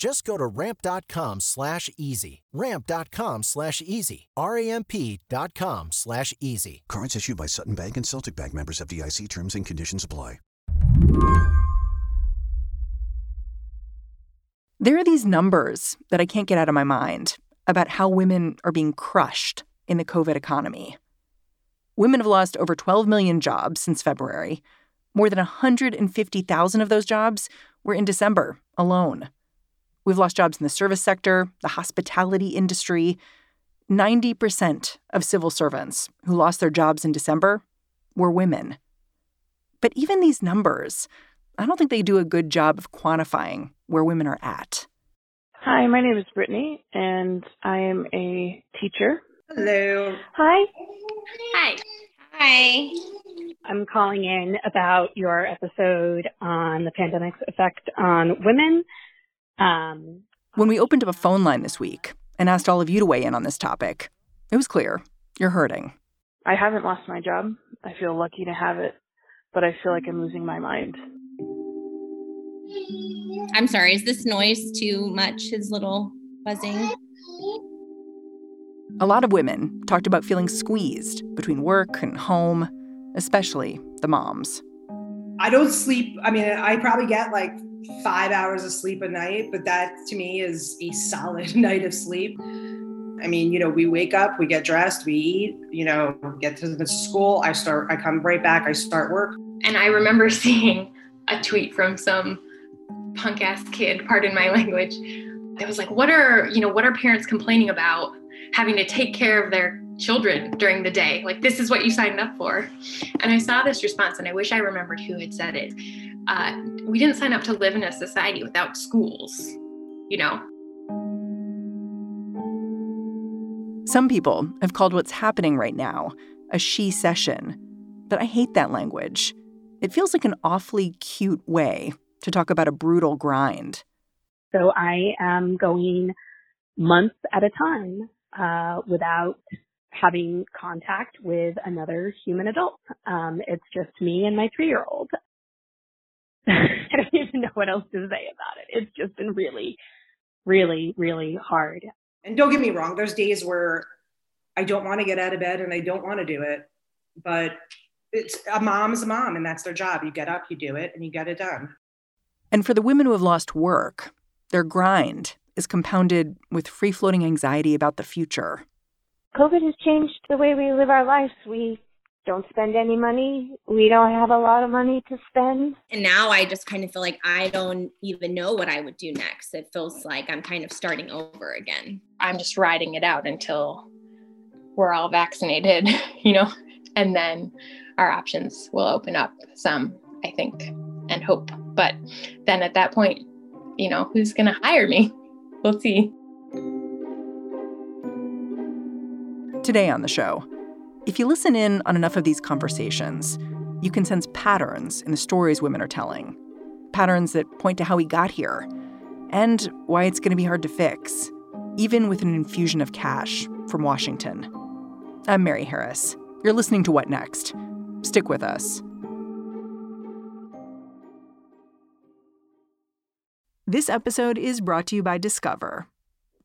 Just go to ramp.com slash easy. Ramp.com slash easy. R-A-M-P.com slash easy. Cards issued by Sutton Bank and Celtic Bank members FDIC terms and conditions apply. There are these numbers that I can't get out of my mind about how women are being crushed in the COVID economy. Women have lost over 12 million jobs since February. More than 150,000 of those jobs were in December alone. We've lost jobs in the service sector, the hospitality industry. 90% of civil servants who lost their jobs in December were women. But even these numbers, I don't think they do a good job of quantifying where women are at. Hi, my name is Brittany, and I am a teacher. Hello. Hi. Hi. Hi. I'm calling in about your episode on the pandemic's effect on women. Um, when we opened up a phone line this week and asked all of you to weigh in on this topic, it was clear you're hurting. I haven't lost my job. I feel lucky to have it, but I feel like I'm losing my mind. I'm sorry, is this noise too much? His little buzzing? A lot of women talked about feeling squeezed between work and home, especially the moms. I don't sleep. I mean, I probably get like five hours of sleep a night, but that to me is a solid night of sleep. I mean, you know, we wake up, we get dressed, we eat, you know, get to the school. I start, I come right back, I start work. And I remember seeing a tweet from some punk ass kid, pardon my language. It was like, what are, you know, what are parents complaining about having to take care of their children during the day? Like, this is what you signed up for. And I saw this response, and I wish I remembered who had said it. Uh, we didn't sign up to live in a society without schools, you know? Some people have called what's happening right now a shecession, but I hate that language. It feels like an awfully cute way to talk about a brutal grind. So I am going months at a time uh, without having contact with another human adult. Um, it's just me and my three year old. I don't even know what else to say about it. It's just been really, really, really hard. And don't get me wrong, there's days where I don't want to get out of bed and I don't want to do it, but it's a mom's a mom and that's their job. You get up, you do it, and you get it done. And for the women who have lost work, their grind is compounded with free floating anxiety about the future. COVID has changed the way we live our lives. We don't spend any money. We don't have a lot of money to spend. And now I just kind of feel like I don't even know what I would do next. It feels like I'm kind of starting over again. I'm just riding it out until we're all vaccinated, you know, and then our options will open up some, I think, and hope. But then at that point, you know, who's going to hire me? We'll see. Today on the show, if you listen in on enough of these conversations, you can sense patterns in the stories women are telling, patterns that point to how we got here and why it's going to be hard to fix, even with an infusion of cash from Washington. I'm Mary Harris. You're listening to What Next? Stick with us. This episode is brought to you by Discover.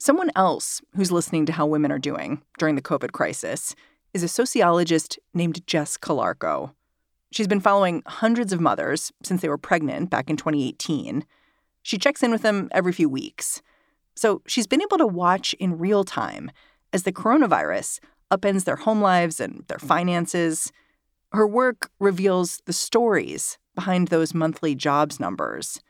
Someone else who's listening to how women are doing during the COVID crisis is a sociologist named Jess Calarco. She's been following hundreds of mothers since they were pregnant back in 2018. She checks in with them every few weeks. So she's been able to watch in real time as the coronavirus upends their home lives and their finances. Her work reveals the stories behind those monthly jobs numbers.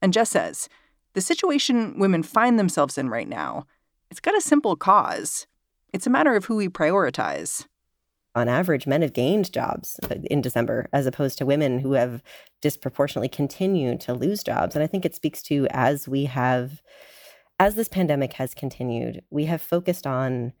And Jess says the situation women find themselves in right now, it's got a simple cause. It's a matter of who we prioritize. On average, men have gained jobs uh, in December as opposed to women who have disproportionately continued to lose jobs. And I think it speaks to as we have, as this pandemic has continued, we have focused on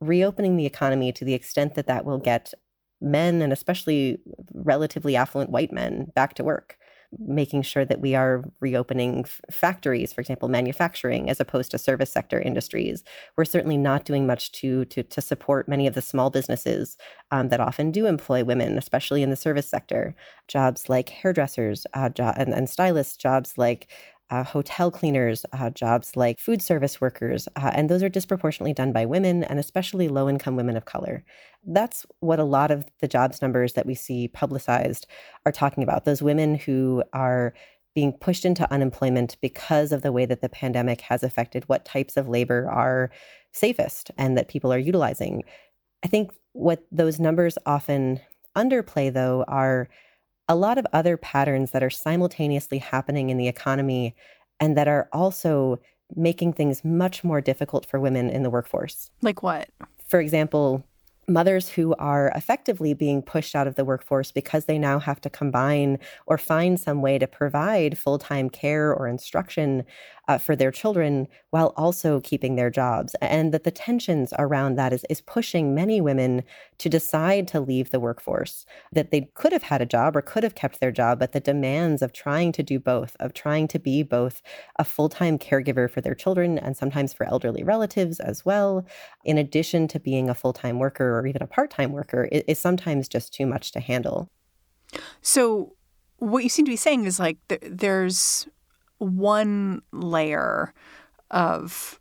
reopening the economy to the extent that that will get men and especially relatively affluent white men back to work making sure that we are reopening f- factories for example manufacturing as opposed to service sector industries. We're certainly not doing much to to, to support many of the small businesses um, that often do employ women especially in the service sector. Jobs like hairdressers uh, jo- and, and stylists jobs like uh, hotel cleaners, uh, jobs like food service workers, uh, and those are disproportionately done by women and especially low income women of color. That's what a lot of the jobs numbers that we see publicized are talking about. Those women who are being pushed into unemployment because of the way that the pandemic has affected what types of labor are safest and that people are utilizing. I think what those numbers often underplay, though, are a lot of other patterns that are simultaneously happening in the economy and that are also making things much more difficult for women in the workforce. Like what? For example, mothers who are effectively being pushed out of the workforce because they now have to combine or find some way to provide full time care or instruction uh, for their children while also keeping their jobs. And that the tensions around that is, is pushing many women to decide to leave the workforce, that they could have had a job or could have kept their job, but the demands of trying to do both, of trying to be both a full time caregiver for their children and sometimes for elderly relatives as well, in addition to being a full time worker or even a part time worker, is, is sometimes just too much to handle. So, what you seem to be saying is like th- there's one layer of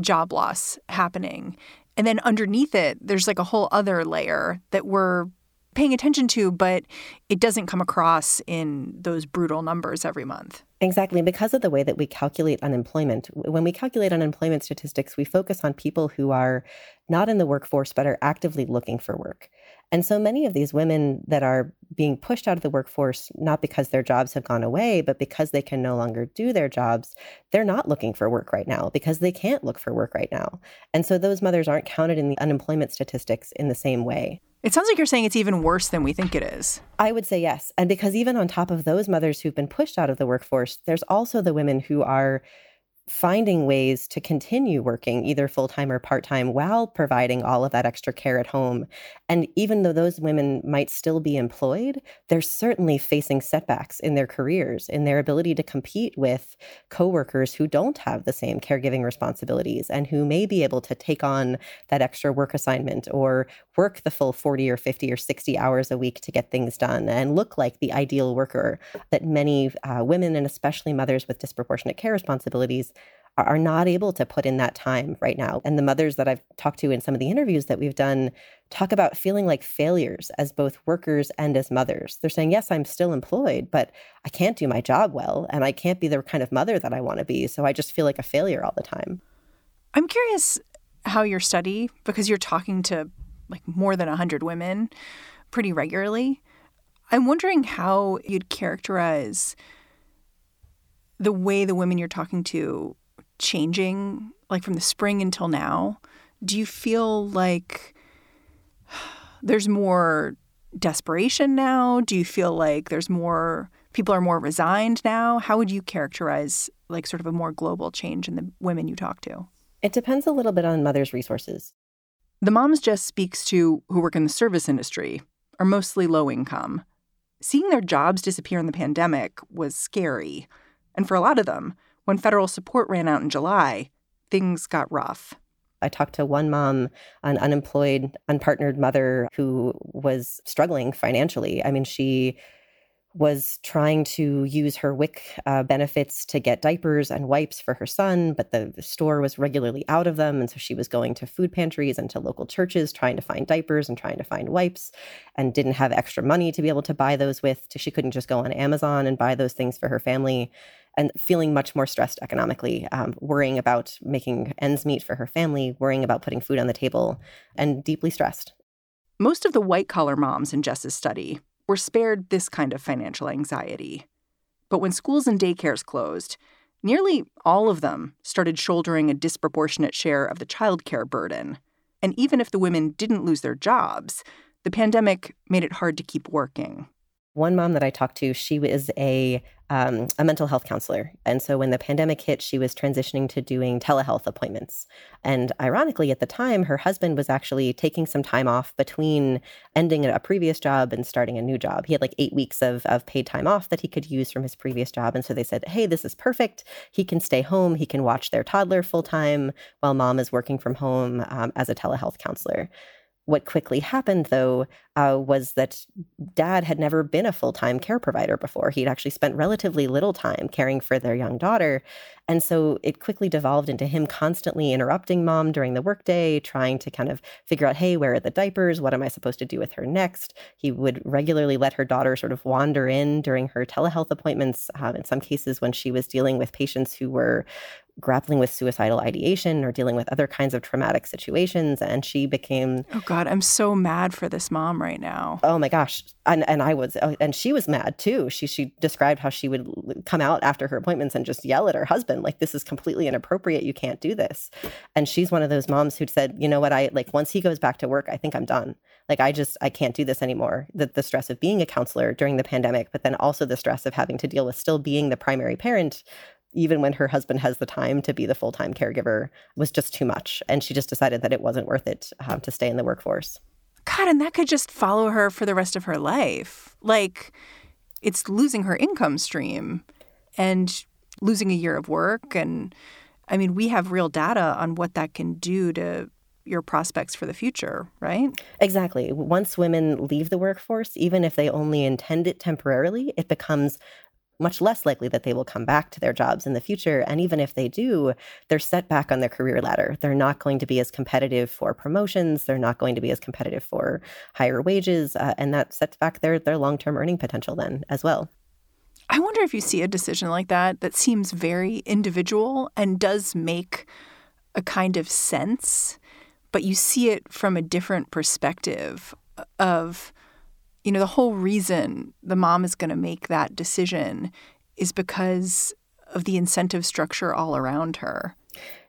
job loss happening. And then underneath it, there's like a whole other layer that we're paying attention to, but it doesn't come across in those brutal numbers every month. Exactly. Because of the way that we calculate unemployment, when we calculate unemployment statistics, we focus on people who are not in the workforce but are actively looking for work. And so many of these women that are being pushed out of the workforce, not because their jobs have gone away, but because they can no longer do their jobs, they're not looking for work right now because they can't look for work right now. And so those mothers aren't counted in the unemployment statistics in the same way. It sounds like you're saying it's even worse than we think it is. I would say yes. And because even on top of those mothers who've been pushed out of the workforce, there's also the women who are finding ways to continue working either full time or part time while providing all of that extra care at home. And even though those women might still be employed, they're certainly facing setbacks in their careers, in their ability to compete with coworkers who don't have the same caregiving responsibilities and who may be able to take on that extra work assignment or work the full 40 or 50 or 60 hours a week to get things done and look like the ideal worker that many uh, women and especially mothers with disproportionate care responsibilities are not able to put in that time right now. And the mothers that I've talked to in some of the interviews that we've done talk about feeling like failures as both workers and as mothers. They're saying, Yes, I'm still employed, but I can't do my job well, and I can't be the kind of mother that I want to be. So I just feel like a failure all the time. I'm curious how your study, because you're talking to like more than 100 women pretty regularly. I'm wondering how you'd characterize the way the women you're talking to changing like from the spring until now? Do you feel like there's more desperation now? Do you feel like there's more people are more resigned now? How would you characterize like sort of a more global change in the women you talk to? It depends a little bit on mother's resources. The moms Jess speaks to who work in the service industry are mostly low income. Seeing their jobs disappear in the pandemic was scary. And for a lot of them, when federal support ran out in July, things got rough. I talked to one mom, an unemployed, unpartnered mother who was struggling financially. I mean, she was trying to use her WIC uh, benefits to get diapers and wipes for her son, but the, the, store was regularly out of them. And so she was going to food pantries and to local churches trying to find diapers and trying to find wipes and didn't have extra money to be able to buy those with. She couldn't just go on Amazon and buy those things for her family and feeling much more stressed economically, um, worrying about making ends meet for her family, worrying about putting food on the table, and deeply stressed. Most of the white collar moms in Jess's study were spared this kind of financial anxiety. But when schools and daycares closed, nearly all of them started shouldering a disproportionate share of the childcare burden. And even if the women didn't lose their jobs, the pandemic made it hard to keep working. One mom that I talked to, she was a um, a mental health counselor, and so when the pandemic hit, she was transitioning to doing telehealth appointments. And ironically, at the time, her husband was actually taking some time off between ending a previous job and starting a new job. He had like eight weeks of of paid time off that he could use from his previous job, and so they said, "Hey, this is perfect. He can stay home. He can watch their toddler full time while mom is working from home um, as a telehealth counselor." What quickly happened, though, uh, was that dad had never been a full time care provider before. He'd actually spent relatively little time caring for their young daughter. And so it quickly devolved into him constantly interrupting mom during the workday, trying to kind of figure out, hey, where are the diapers? What am I supposed to do with her next? He would regularly let her daughter sort of wander in during her telehealth appointments. Um, in some cases, when she was dealing with patients who were grappling with suicidal ideation or dealing with other kinds of traumatic situations and she became oh god i'm so mad for this mom right now. Oh my gosh. And and i was oh, and she was mad too. She she described how she would come out after her appointments and just yell at her husband like this is completely inappropriate. You can't do this. And she's one of those moms who said you know what? I like once he goes back to work i think i'm done. Like i just i can't do this anymore. The, the stress of being a counselor during the pandemic but then also the stress of having to deal with still being the primary parent even when her husband has the time to be the full time caregiver, was just too much. And she just decided that it wasn't worth it um, to stay in the workforce. God, and that could just follow her for the rest of her life. Like, it's losing her income stream and losing a year of work. And I mean, we have real data on what that can do to your prospects for the future, right? Exactly. Once women leave the workforce, even if they only intend it temporarily, it becomes much less likely that they will come back to their jobs in the future. And even if they do, they're set back on their career ladder. They're not going to be as competitive for promotions. They're not going to be as competitive for higher wages. Uh, and that sets back their, their long term earning potential then as well. I wonder if you see a decision like that that seems very individual and does make a kind of sense, but you see it from a different perspective of you know, the whole reason the mom is going to make that decision is because of the incentive structure all around her.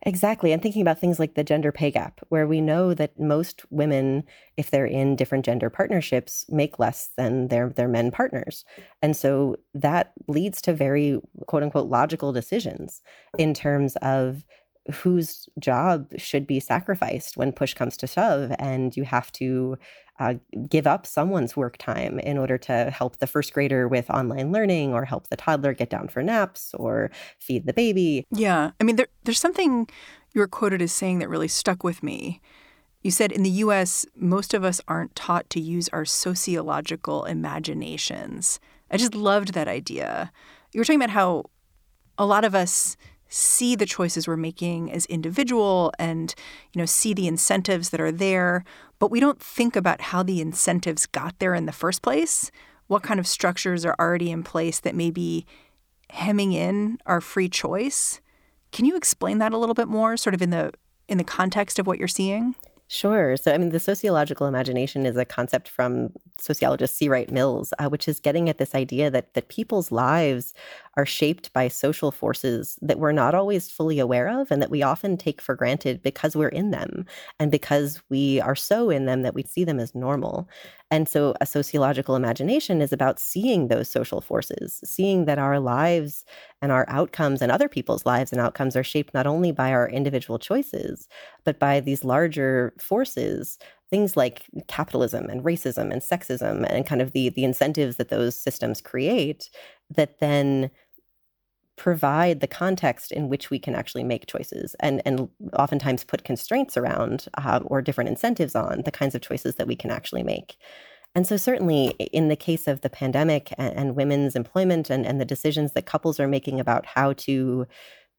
Exactly. I'm thinking about things like the gender pay gap, where we know that most women, if they're in different gender partnerships, make less than their, their men partners. And so that leads to very quote unquote logical decisions in terms of whose job should be sacrificed when push comes to shove and you have to uh, give up someone's work time in order to help the first grader with online learning or help the toddler get down for naps or feed the baby. Yeah. I mean, there, there's something you were quoted as saying that really stuck with me. You said in the US, most of us aren't taught to use our sociological imaginations. I just loved that idea. You were talking about how a lot of us see the choices we're making as individual and you know see the incentives that are there but we don't think about how the incentives got there in the first place. What kind of structures are already in place that may be hemming in our free choice? Can you explain that a little bit more sort of in the in the context of what you're seeing? Sure. So, I mean, the sociological imagination is a concept from sociologist C. Wright Mills, uh, which is getting at this idea that that people's lives are shaped by social forces that we're not always fully aware of and that we often take for granted because we're in them and because we are so in them that we see them as normal. And so a sociological imagination is about seeing those social forces, seeing that our lives and our outcomes and other people's lives and outcomes are shaped not only by our individual choices, but by these larger forces things like capitalism and racism and sexism and kind of the the incentives that those systems create that then provide the context in which we can actually make choices and, and oftentimes put constraints around uh, or different incentives on the kinds of choices that we can actually make. And so, certainly, in the case of the pandemic and, and women's employment and, and the decisions that couples are making about how to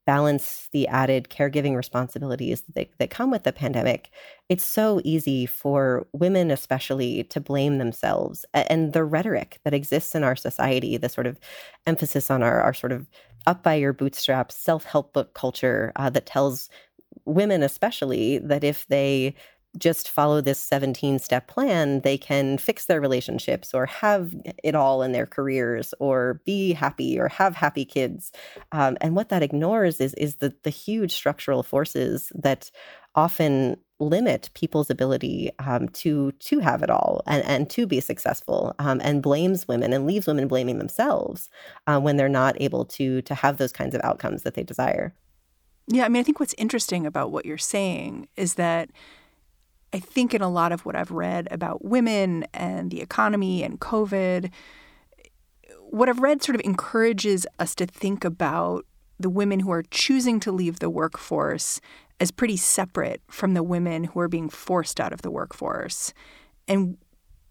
balance the added caregiving responsibilities that, that come with the pandemic, it's so easy for women, especially, to blame themselves. And the rhetoric that exists in our society, the sort of emphasis on our, our sort of up by your bootstraps self help book culture uh, that tells women, especially, that if they just follow this 17 step plan, they can fix their relationships or have it all in their careers or be happy or have happy kids. Um, and what that ignores is, is the, the huge structural forces that often limit people's ability um, to to have it all and, and to be successful um, and blames women and leaves women blaming themselves uh, when they're not able to to have those kinds of outcomes that they desire. Yeah, I mean, I think what's interesting about what you're saying is that I think in a lot of what I've read about women and the economy and COVID, what I've read sort of encourages us to think about the women who are choosing to leave the workforce as pretty separate from the women who are being forced out of the workforce. And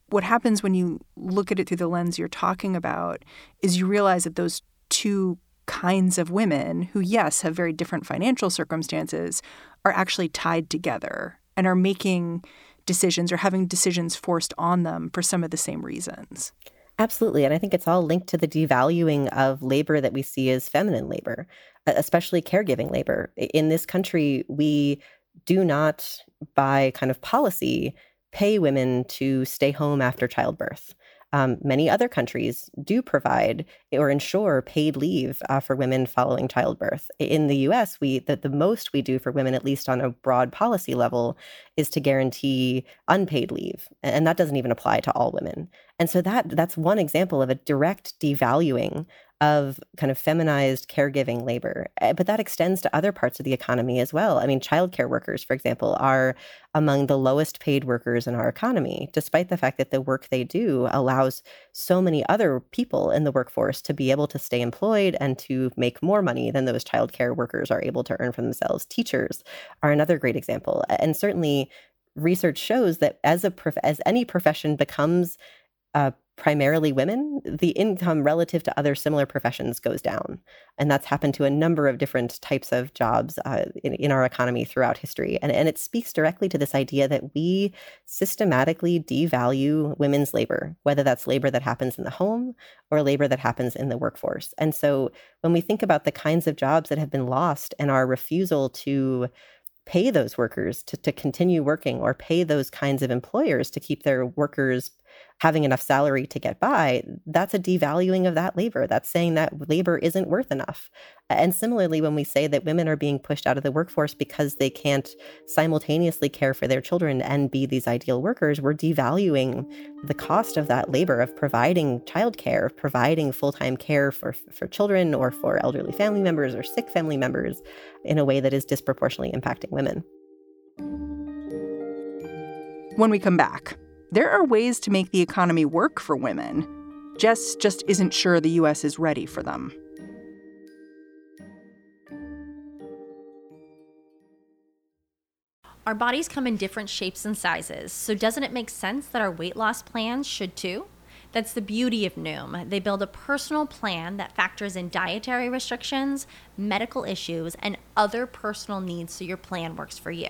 what happens when you look at it through the lens you're talking about is you realize that those two kinds of women, who, yes, have very different financial circumstances, are actually tied together and are making decisions or having decisions forced on them for some of the same reasons. Absolutely. And I think it's all linked to the devaluing of labor that we see as feminine labor, especially caregiving labor. In this country, we do not, by kind of policy, pay women to stay home after childbirth. Um, many other countries do provide or ensure paid leave uh, for women following childbirth. In the U.S., we the, the most we do for women, at least on a broad policy level, is to guarantee unpaid leave, and that doesn't even apply to all women. And so that that's one example of a direct devaluing of kind of feminized caregiving labor. Eh, but that extends to other parts of the economy as well. I mean, childcare workers, for example, are among the lowest paid workers in our economy, despite the fact that the work they do allows so many other people in the workforce to be able to stay employed and to make more money than those childcare workers are able to earn for themselves. Teachers are another great example. And certainly research shows that as a prof- as any profession becomes uh, primarily women, the income relative to other similar professions goes down. And that's happened to a number of different types of jobs uh, in, in our economy throughout history. And, and it speaks directly to this idea that we systematically devalue women's labor, whether that's labor that happens in the home or labor that happens in the workforce. And so when we think about the kinds of jobs that have been lost and our refusal to pay those workers to, to continue working or pay those kinds of employers to keep their workers having enough salary to get by, that's a devaluing of that labor. That's saying that labor isn't worth enough. And similarly, when we say that women are being pushed out of the workforce because they can't simultaneously care for their children and be these ideal workers, we're devaluing the cost of that labor of providing childcare, of providing full time care for, for children or for elderly family members or sick family members in a way that is disproportionately impacting women. When we come back, there are ways to make the economy work for women. Jess just isn't sure the U.S. is ready for them. Our bodies come in different shapes and sizes, so doesn't it make sense that our weight loss plans should too? That's the beauty of Noom. They build a personal plan that factors in dietary restrictions, medical issues, and other personal needs so your plan works for you.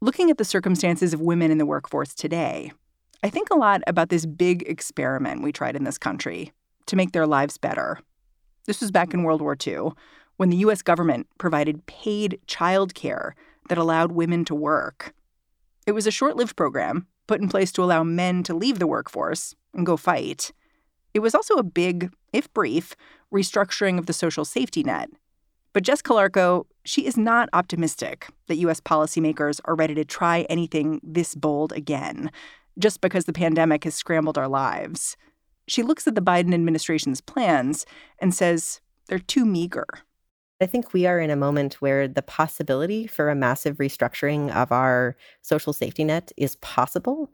Looking at the circumstances of women in the workforce today, I think a lot about this big experiment we tried in this country to make their lives better. This was back in World War II when the US government provided paid childcare that allowed women to work. It was a short lived program put in place to allow men to leave the workforce and go fight. It was also a big, if brief, restructuring of the social safety net. But Jess Calarco, she is not optimistic that U.S. policymakers are ready to try anything this bold again, just because the pandemic has scrambled our lives. She looks at the Biden administration's plans and says they're too meager. I think we are in a moment where the possibility for a massive restructuring of our social safety net is possible,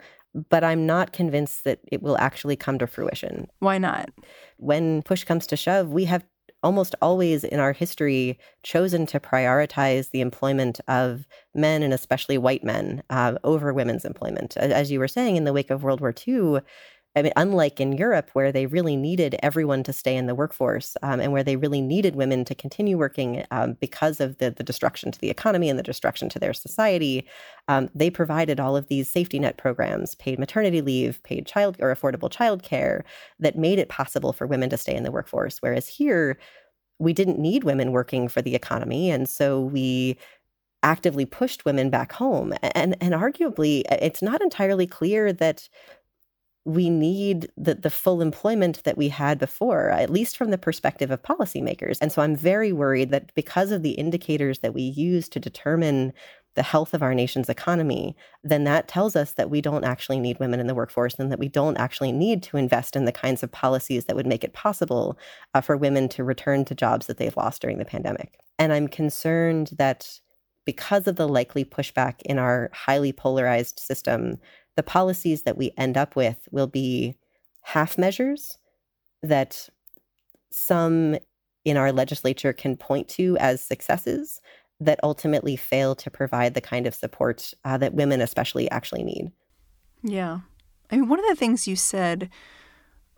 but I'm not convinced that it will actually come to fruition. Why not? When push comes to shove, we have almost always in our history chosen to prioritize the employment of men and especially white men uh, over women's employment. As you were saying, in the wake of World War II, I mean, unlike in Europe, where they really needed everyone to stay in the workforce um, and where they really needed women to continue working um, because of the, the destruction to the economy and the destruction to their society, um, they provided all of these safety net programs, paid maternity leave, paid child or affordable childcare that made it possible for women to stay in the workforce. Whereas here, we didn't need women working for the economy. And so we actively pushed women back home. And, and arguably, it's not entirely clear that we need the, the full employment that we had before, at least from the perspective of policymakers. And so I'm very worried that because of the indicators that we use to determine the health of our nation's economy, then that tells us that we don't actually need women in the workforce and that we don't actually need to invest in the kinds of policies that would make it possible uh, for women to return to jobs that they've lost during the pandemic. And I'm concerned that because of the likely pushback in our highly polarized system, the policies that we end up with will be half measures that some in our legislature can point to as successes that ultimately fail to provide the kind of support uh, that women especially actually need. Yeah. I mean, one of the things you said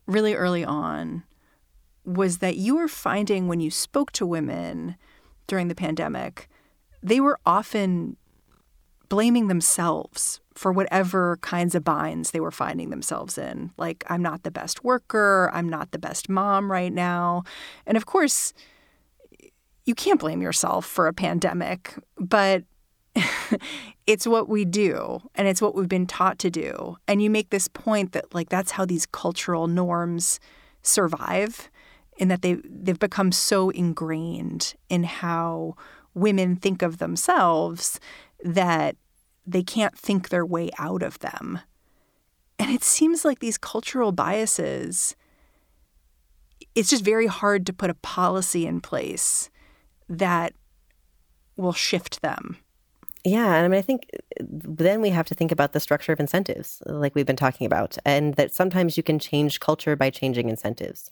really early on was that you were finding when you spoke to women during the pandemic, they were often blaming themselves for whatever kinds of binds they were finding themselves in. Like, I'm not the best worker, I'm not the best mom right now. And of course, you can't blame yourself for a pandemic, but it's what we do and it's what we've been taught to do. And you make this point that like that's how these cultural norms survive in that they they've become so ingrained in how women think of themselves that they can't think their way out of them. And it seems like these cultural biases, it's just very hard to put a policy in place that will shift them. Yeah, and I mean, I think then we have to think about the structure of incentives, like we've been talking about, and that sometimes you can change culture by changing incentives.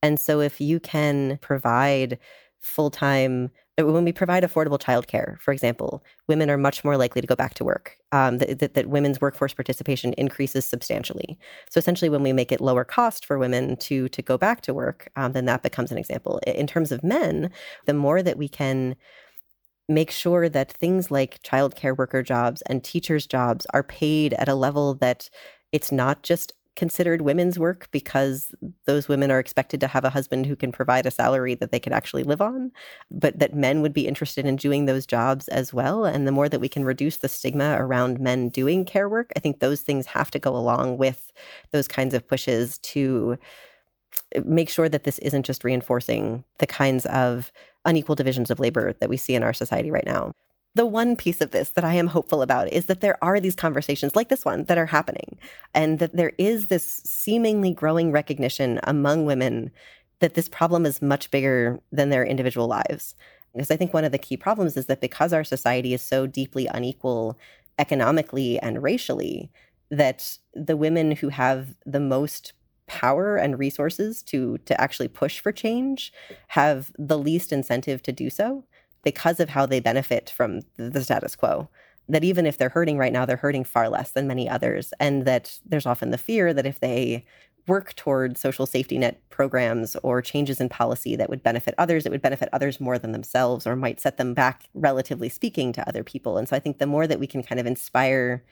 And so, if you can provide full time uh, when we provide affordable childcare, for example, women are much more likely to go back to work. Um, that, that, that, women's workforce participation increases substantially. So essentially, when we make it lower cost for women to to go back to work, um, then that becomes an example. In terms of men, the more that we can make sure that things like childcare worker jobs and teachers' jobs are paid at a level that it's not just considered women's work because those women are expected to have a husband who can provide a salary that they could actually live on, but that men would be interested in doing those jobs as well. And the more that we can reduce the stigma around men doing care work, I think those things have to go along with those kinds of pushes to uh, make sure that this isn't just reinforcing the kinds of unequal divisions of labor that we see in our society right now the one piece of this that I am hopeful about is that there are these conversations like this one that are happening, and that there is this seemingly growing recognition among women that this problem is much bigger than their individual lives. Because I think one of the key problems is that because our society is so deeply unequal economically and racially, that the women who have the most power and resources to to actually push for change have the least incentive to do so because of how they benefit from the status quo. That even if they're hurting right now, they're hurting far less than many others. And that there's often the fear that if they work toward social safety net programs or changes in policy that would benefit others, it would benefit others more than themselves or might set them back, relatively speaking, to other people. And so I think the more that we can kind of inspire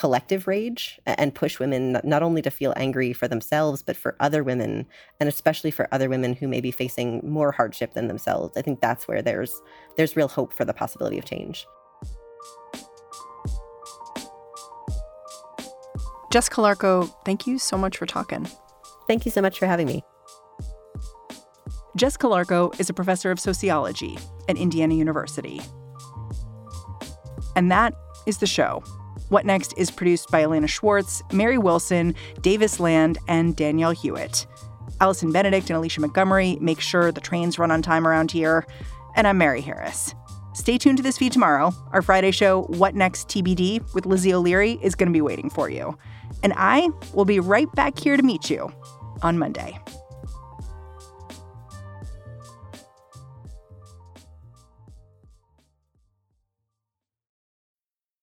collective rage and push women not only to feel angry for themselves, but for other women, and especially for other women who may be facing more hardship than themselves. I think that's where there's there's real hope for the possibility of change. Jess Calarco, thank you so much for talking. Thank you so much for having me. Jess Calarco is a professor of sociology at Indiana University. And that is the show. What Next is produced by Elena Schwartz, Mary Wilson, Davis Land, and Danielle Hewitt. Allison Benedict and Alicia Montgomery make sure the trains run on time around here. And I'm Mary Harris. Stay tuned to this feed tomorrow. Our Friday show, What Next TBD, with Lizzie O'Leary, is going to be waiting for you. And I will be right back here to meet you on Monday.